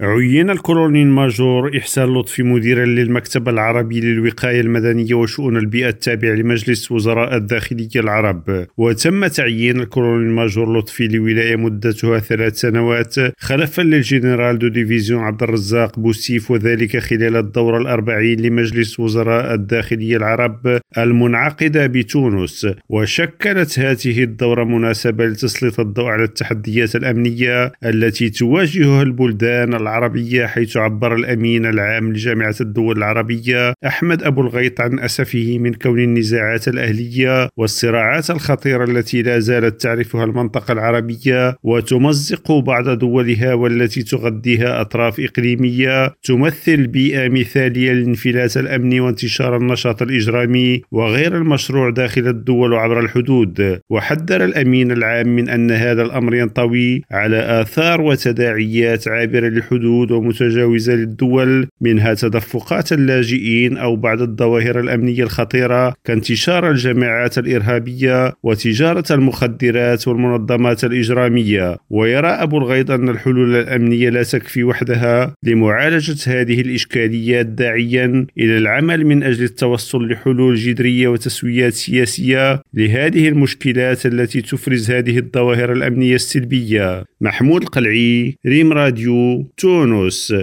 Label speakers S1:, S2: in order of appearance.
S1: عين الكولونيل الماجور إحسان لطفي مديرا للمكتب العربي للوقاية المدنية وشؤون البيئة التابع لمجلس وزراء الداخلية العرب. وتم تعيين الكولونيل الماجور لطفي لولاية مدتها ثلاث سنوات خلفا للجنرال دو ديفيزيون عبد الرزاق بوسيف وذلك خلال الدورة الأربعين لمجلس وزراء الداخلية العرب المنعقدة بتونس. وشكلت هذه الدورة مناسبة لتسليط الضوء على التحديات الأمنية التي تواجهها البلدان العربية حيث عبر الأمين العام لجامعة الدول العربية أحمد أبو الغيط عن أسفه من كون النزاعات الأهلية والصراعات الخطيرة التي لا زالت تعرفها المنطقة العربية وتمزق بعض دولها والتي تغذيها أطراف إقليمية تمثل بيئة مثالية للانفلات الأمني وانتشار النشاط الإجرامي وغير المشروع داخل الدول وعبر الحدود. وحذر الأمين العام من أن هذا الأمر ينطوي على آثار وتداعيات عابرة للحدود الحدود ومتجاوزة للدول منها تدفقات اللاجئين أو بعض الظواهر الأمنية الخطيرة كانتشار الجماعات الإرهابية وتجارة المخدرات والمنظمات الإجرامية. ويرى أبو الغيض أن الحلول الأمنية لا تكفي وحدها لمعالجة هذه الإشكاليات داعيا إلى العمل من أجل التوصل لحلول جذرية وتسويات سياسية لهذه المشكلات التي تفرز هذه الظواهر الأمنية السلبية. محمود القلعي ريم راديو تونس.